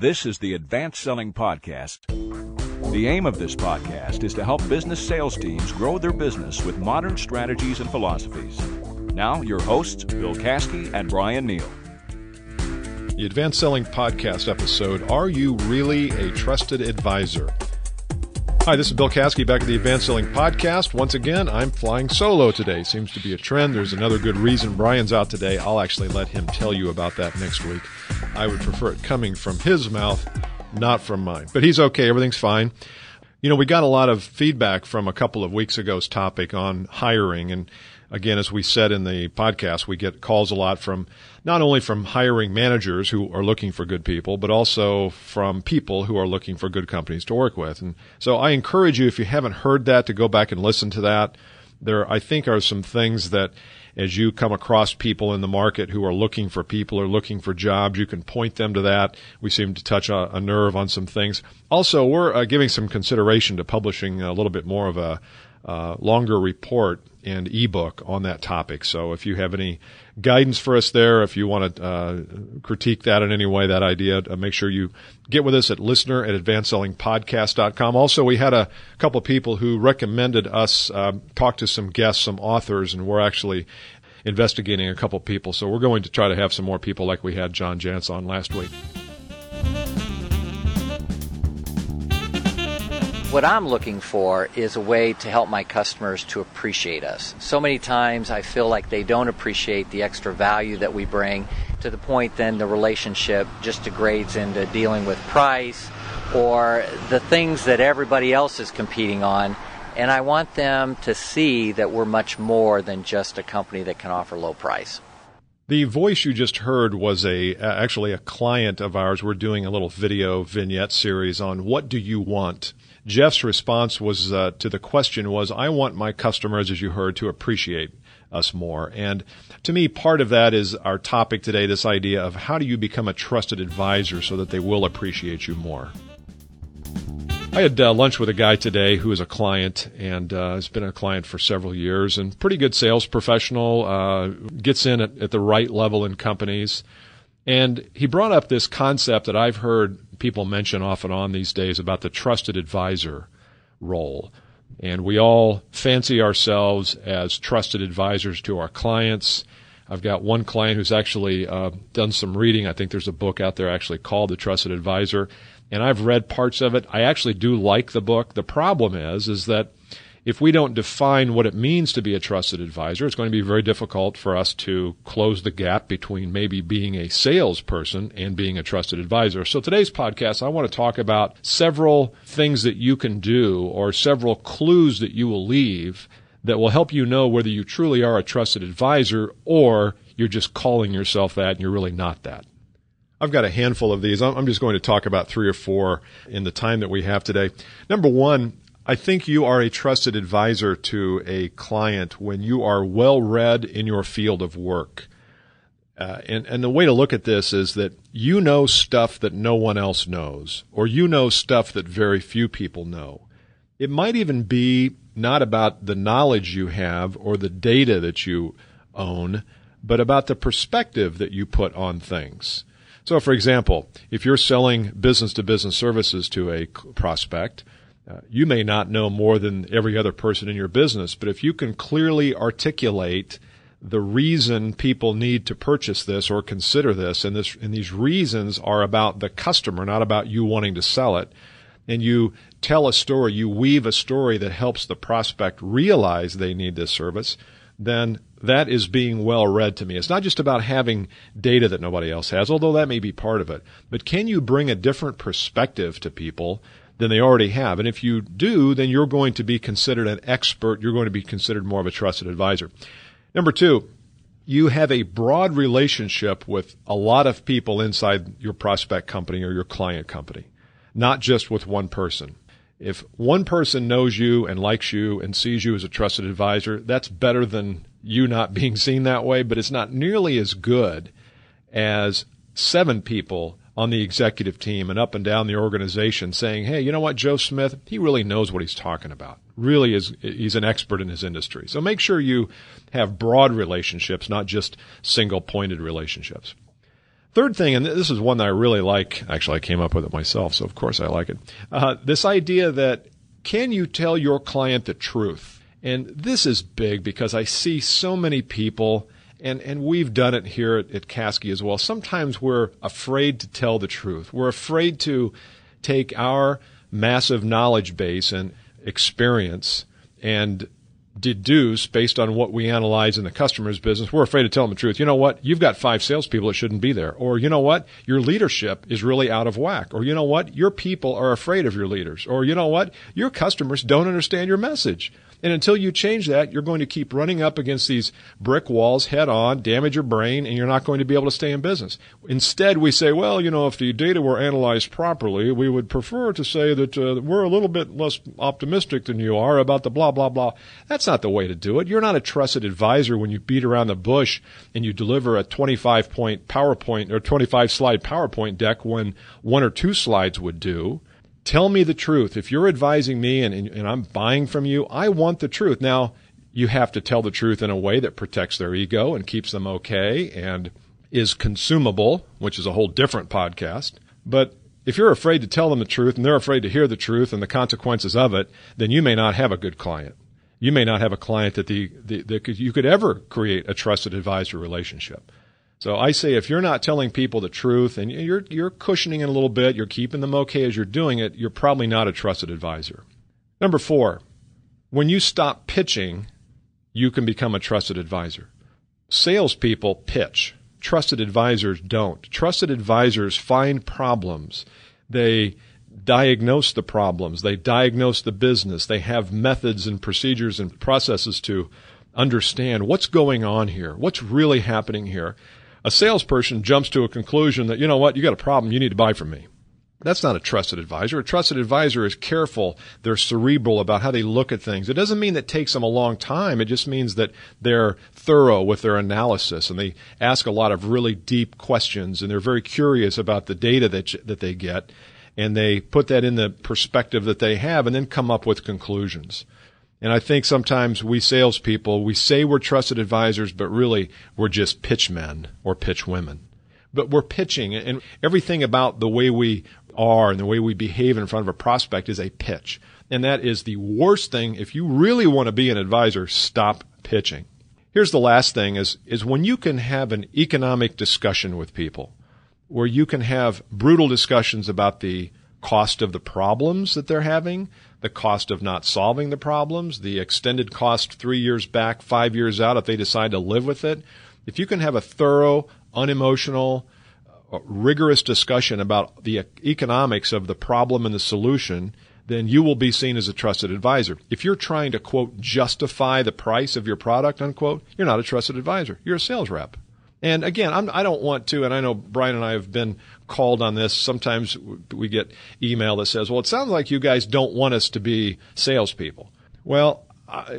This is the Advanced Selling Podcast. The aim of this podcast is to help business sales teams grow their business with modern strategies and philosophies. Now, your hosts, Bill Caskey and Brian Neal. The Advanced Selling Podcast episode Are You Really a Trusted Advisor? Hi, this is Bill Caskey back at the Advanced Selling Podcast. Once again, I'm flying solo today. Seems to be a trend. There's another good reason Brian's out today. I'll actually let him tell you about that next week. I would prefer it coming from his mouth, not from mine. But he's okay. Everything's fine. You know, we got a lot of feedback from a couple of weeks ago's topic on hiring and again, as we said in the podcast, we get calls a lot from not only from hiring managers who are looking for good people, but also from people who are looking for good companies to work with. And so I encourage you, if you haven't heard that, to go back and listen to that. There, I think, are some things that as you come across people in the market who are looking for people or looking for jobs, you can point them to that. We seem to touch a, a nerve on some things. Also, we're uh, giving some consideration to publishing a little bit more of a uh, longer report and ebook on that topic. So if you have any guidance for us there, if you want to uh, critique that in any way, that idea, uh, make sure you get with us at listener at advancedsellingpodcast.com. Also, we had a couple of people who recommended us uh, talk to some guests, some authors, and we're actually investigating a couple people. So we're going to try to have some more people like we had John Jantsch on last week. What I'm looking for is a way to help my customers to appreciate us. So many times I feel like they don't appreciate the extra value that we bring to the point then the relationship just degrades into dealing with price or the things that everybody else is competing on. And I want them to see that we're much more than just a company that can offer low price. The voice you just heard was a actually a client of ours. We're doing a little video vignette series on what do you want Jeff's response was uh, to the question was, I want my customers, as you heard, to appreciate us more. And to me, part of that is our topic today, this idea of how do you become a trusted advisor so that they will appreciate you more. I had uh, lunch with a guy today who is a client and uh, has been a client for several years and pretty good sales professional, uh, gets in at, at the right level in companies. And he brought up this concept that I've heard people mention off and on these days about the trusted advisor role. And we all fancy ourselves as trusted advisors to our clients. I've got one client who's actually uh, done some reading. I think there's a book out there actually called The Trusted Advisor, and I've read parts of it. I actually do like the book. The problem is, is that if we don't define what it means to be a trusted advisor, it's going to be very difficult for us to close the gap between maybe being a salesperson and being a trusted advisor. So today's podcast, I want to talk about several things that you can do or several clues that you will leave that will help you know whether you truly are a trusted advisor or you're just calling yourself that and you're really not that. I've got a handful of these. I'm just going to talk about three or four in the time that we have today. Number one, I think you are a trusted advisor to a client when you are well read in your field of work. Uh, and, and the way to look at this is that you know stuff that no one else knows, or you know stuff that very few people know. It might even be not about the knowledge you have or the data that you own, but about the perspective that you put on things. So, for example, if you're selling business to business services to a prospect, uh, you may not know more than every other person in your business, but if you can clearly articulate the reason people need to purchase this or consider this, and this and these reasons are about the customer, not about you wanting to sell it, and you tell a story, you weave a story that helps the prospect realize they need this service, then that is being well read to me. It's not just about having data that nobody else has, although that may be part of it, but can you bring a different perspective to people than they already have. And if you do, then you're going to be considered an expert. You're going to be considered more of a trusted advisor. Number two, you have a broad relationship with a lot of people inside your prospect company or your client company, not just with one person. If one person knows you and likes you and sees you as a trusted advisor, that's better than you not being seen that way, but it's not nearly as good as seven people on the executive team and up and down the organization saying, hey, you know what, Joe Smith, he really knows what he's talking about. Really is, he's an expert in his industry. So make sure you have broad relationships, not just single pointed relationships. Third thing, and this is one that I really like. Actually, I came up with it myself, so of course I like it. Uh, this idea that can you tell your client the truth? And this is big because I see so many people, and, and we've done it here at, at Caskey as well. Sometimes we're afraid to tell the truth. We're afraid to take our massive knowledge base and experience and deduce based on what we analyze in the customer's business. We're afraid to tell them the truth. You know what? You've got five salespeople that shouldn't be there. Or you know what? Your leadership is really out of whack. Or you know what? Your people are afraid of your leaders. Or you know what? Your customers don't understand your message. And until you change that, you're going to keep running up against these brick walls head on, damage your brain, and you're not going to be able to stay in business. Instead, we say, well, you know, if the data were analyzed properly, we would prefer to say that uh, we're a little bit less optimistic than you are about the blah, blah, blah. That's not the way to do it. You're not a trusted advisor when you beat around the bush and you deliver a 25 point PowerPoint or 25 slide PowerPoint deck when one or two slides would do. Tell me the truth. If you're advising me and, and I'm buying from you, I want the truth. Now, you have to tell the truth in a way that protects their ego and keeps them okay and is consumable, which is a whole different podcast. But if you're afraid to tell them the truth and they're afraid to hear the truth and the consequences of it, then you may not have a good client. You may not have a client that the, the, the you could ever create a trusted advisor relationship. So I say if you're not telling people the truth and you're you're cushioning it a little bit, you're keeping them okay as you're doing it, you're probably not a trusted advisor. Number 4, when you stop pitching, you can become a trusted advisor. Salespeople pitch. Trusted advisors don't. Trusted advisors find problems. They diagnose the problems. They diagnose the business. They have methods and procedures and processes to understand what's going on here, what's really happening here a salesperson jumps to a conclusion that, you know what, you got a problem, you need to buy from me. That's not a trusted advisor. A trusted advisor is careful. They're cerebral about how they look at things. It doesn't mean that takes them a long time. It just means that they're thorough with their analysis and they ask a lot of really deep questions and they're very curious about the data that, that they get and they put that in the perspective that they have and then come up with conclusions. And I think sometimes we salespeople, we say we're trusted advisors, but really we're just pitch men or pitch women. But we're pitching and everything about the way we are and the way we behave in front of a prospect is a pitch. And that is the worst thing. If you really want to be an advisor, stop pitching. Here's the last thing is, is when you can have an economic discussion with people where you can have brutal discussions about the cost of the problems that they're having, the cost of not solving the problems, the extended cost three years back, five years out if they decide to live with it. If you can have a thorough, unemotional, uh, rigorous discussion about the economics of the problem and the solution, then you will be seen as a trusted advisor. If you're trying to quote justify the price of your product unquote, you're not a trusted advisor. You're a sales rep. And again, I'm, I do not want to, and I know Brian and I have been called on this. Sometimes we get email that says, well, it sounds like you guys don't want us to be salespeople. Well,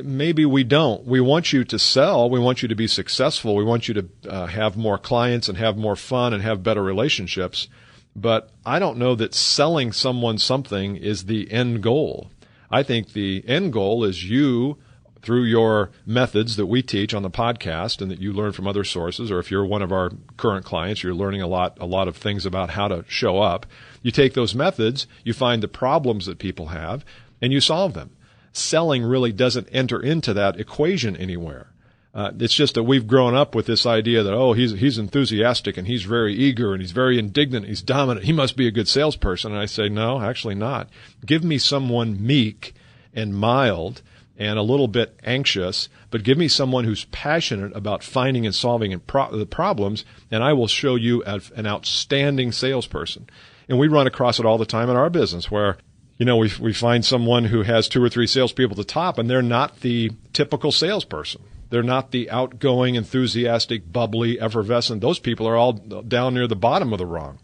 maybe we don't. We want you to sell. We want you to be successful. We want you to uh, have more clients and have more fun and have better relationships. But I don't know that selling someone something is the end goal. I think the end goal is you through your methods that we teach on the podcast and that you learn from other sources, or if you're one of our current clients, you're learning a lot, a lot of things about how to show up. You take those methods, you find the problems that people have, and you solve them. Selling really doesn't enter into that equation anywhere. Uh, it's just that we've grown up with this idea that oh he's he's enthusiastic and he's very eager and he's very indignant he's dominant he must be a good salesperson and I say no actually not give me someone meek and mild and a little bit anxious, but give me someone who's passionate about finding and solving the problems, and I will show you an outstanding salesperson. And we run across it all the time in our business where you know, we, we find someone who has two or three salespeople at the top, and they're not the typical salesperson. They're not the outgoing, enthusiastic, bubbly, effervescent. Those people are all down near the bottom of the rung.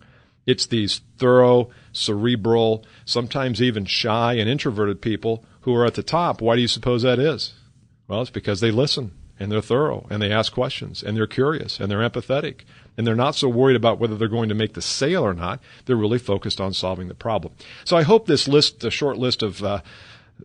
It's these thorough, cerebral, sometimes even shy and introverted people who are at the top. Why do you suppose that is? Well, it's because they listen and they're thorough and they ask questions and they're curious and they're empathetic and they're not so worried about whether they're going to make the sale or not. They're really focused on solving the problem. So I hope this list, the short list of uh,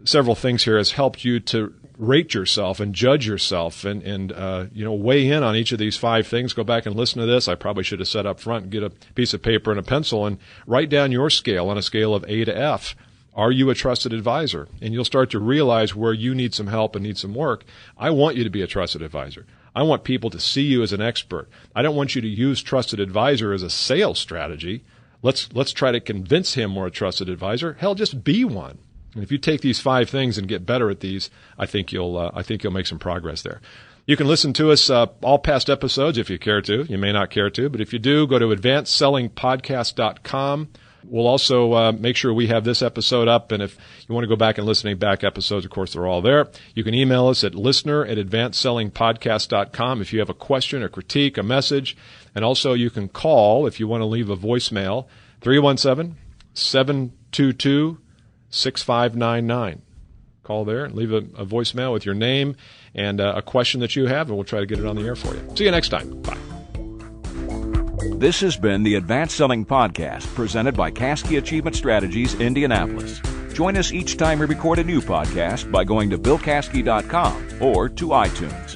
several things here, has helped you to rate yourself and judge yourself and and uh, you know weigh in on each of these five things. Go back and listen to this. I probably should have said up front. Get a piece of paper and a pencil and write down your scale on a scale of A to F. Are you a trusted advisor? And you'll start to realize where you need some help and need some work. I want you to be a trusted advisor. I want people to see you as an expert. I don't want you to use trusted advisor as a sales strategy. Let's let's try to convince him we're a trusted advisor. Hell, just be one. And if you take these five things and get better at these, I think you'll uh, I think you'll make some progress there. You can listen to us uh, all past episodes if you care to. You may not care to, but if you do, go to advancedsellingpodcast.com. We'll also uh, make sure we have this episode up. And if you want to go back and listen to back episodes, of course, they're all there. You can email us at listener at advancedsellingpodcast.com if you have a question, a critique, a message. And also, you can call if you want to leave a voicemail 317 722 6599. Call there and leave a, a voicemail with your name and uh, a question that you have, and we'll try to get it on the air for you. See you next time. Bye. This has been the Advanced Selling Podcast presented by Caskey Achievement Strategies, Indianapolis. Join us each time we record a new podcast by going to BillCaskey.com or to iTunes.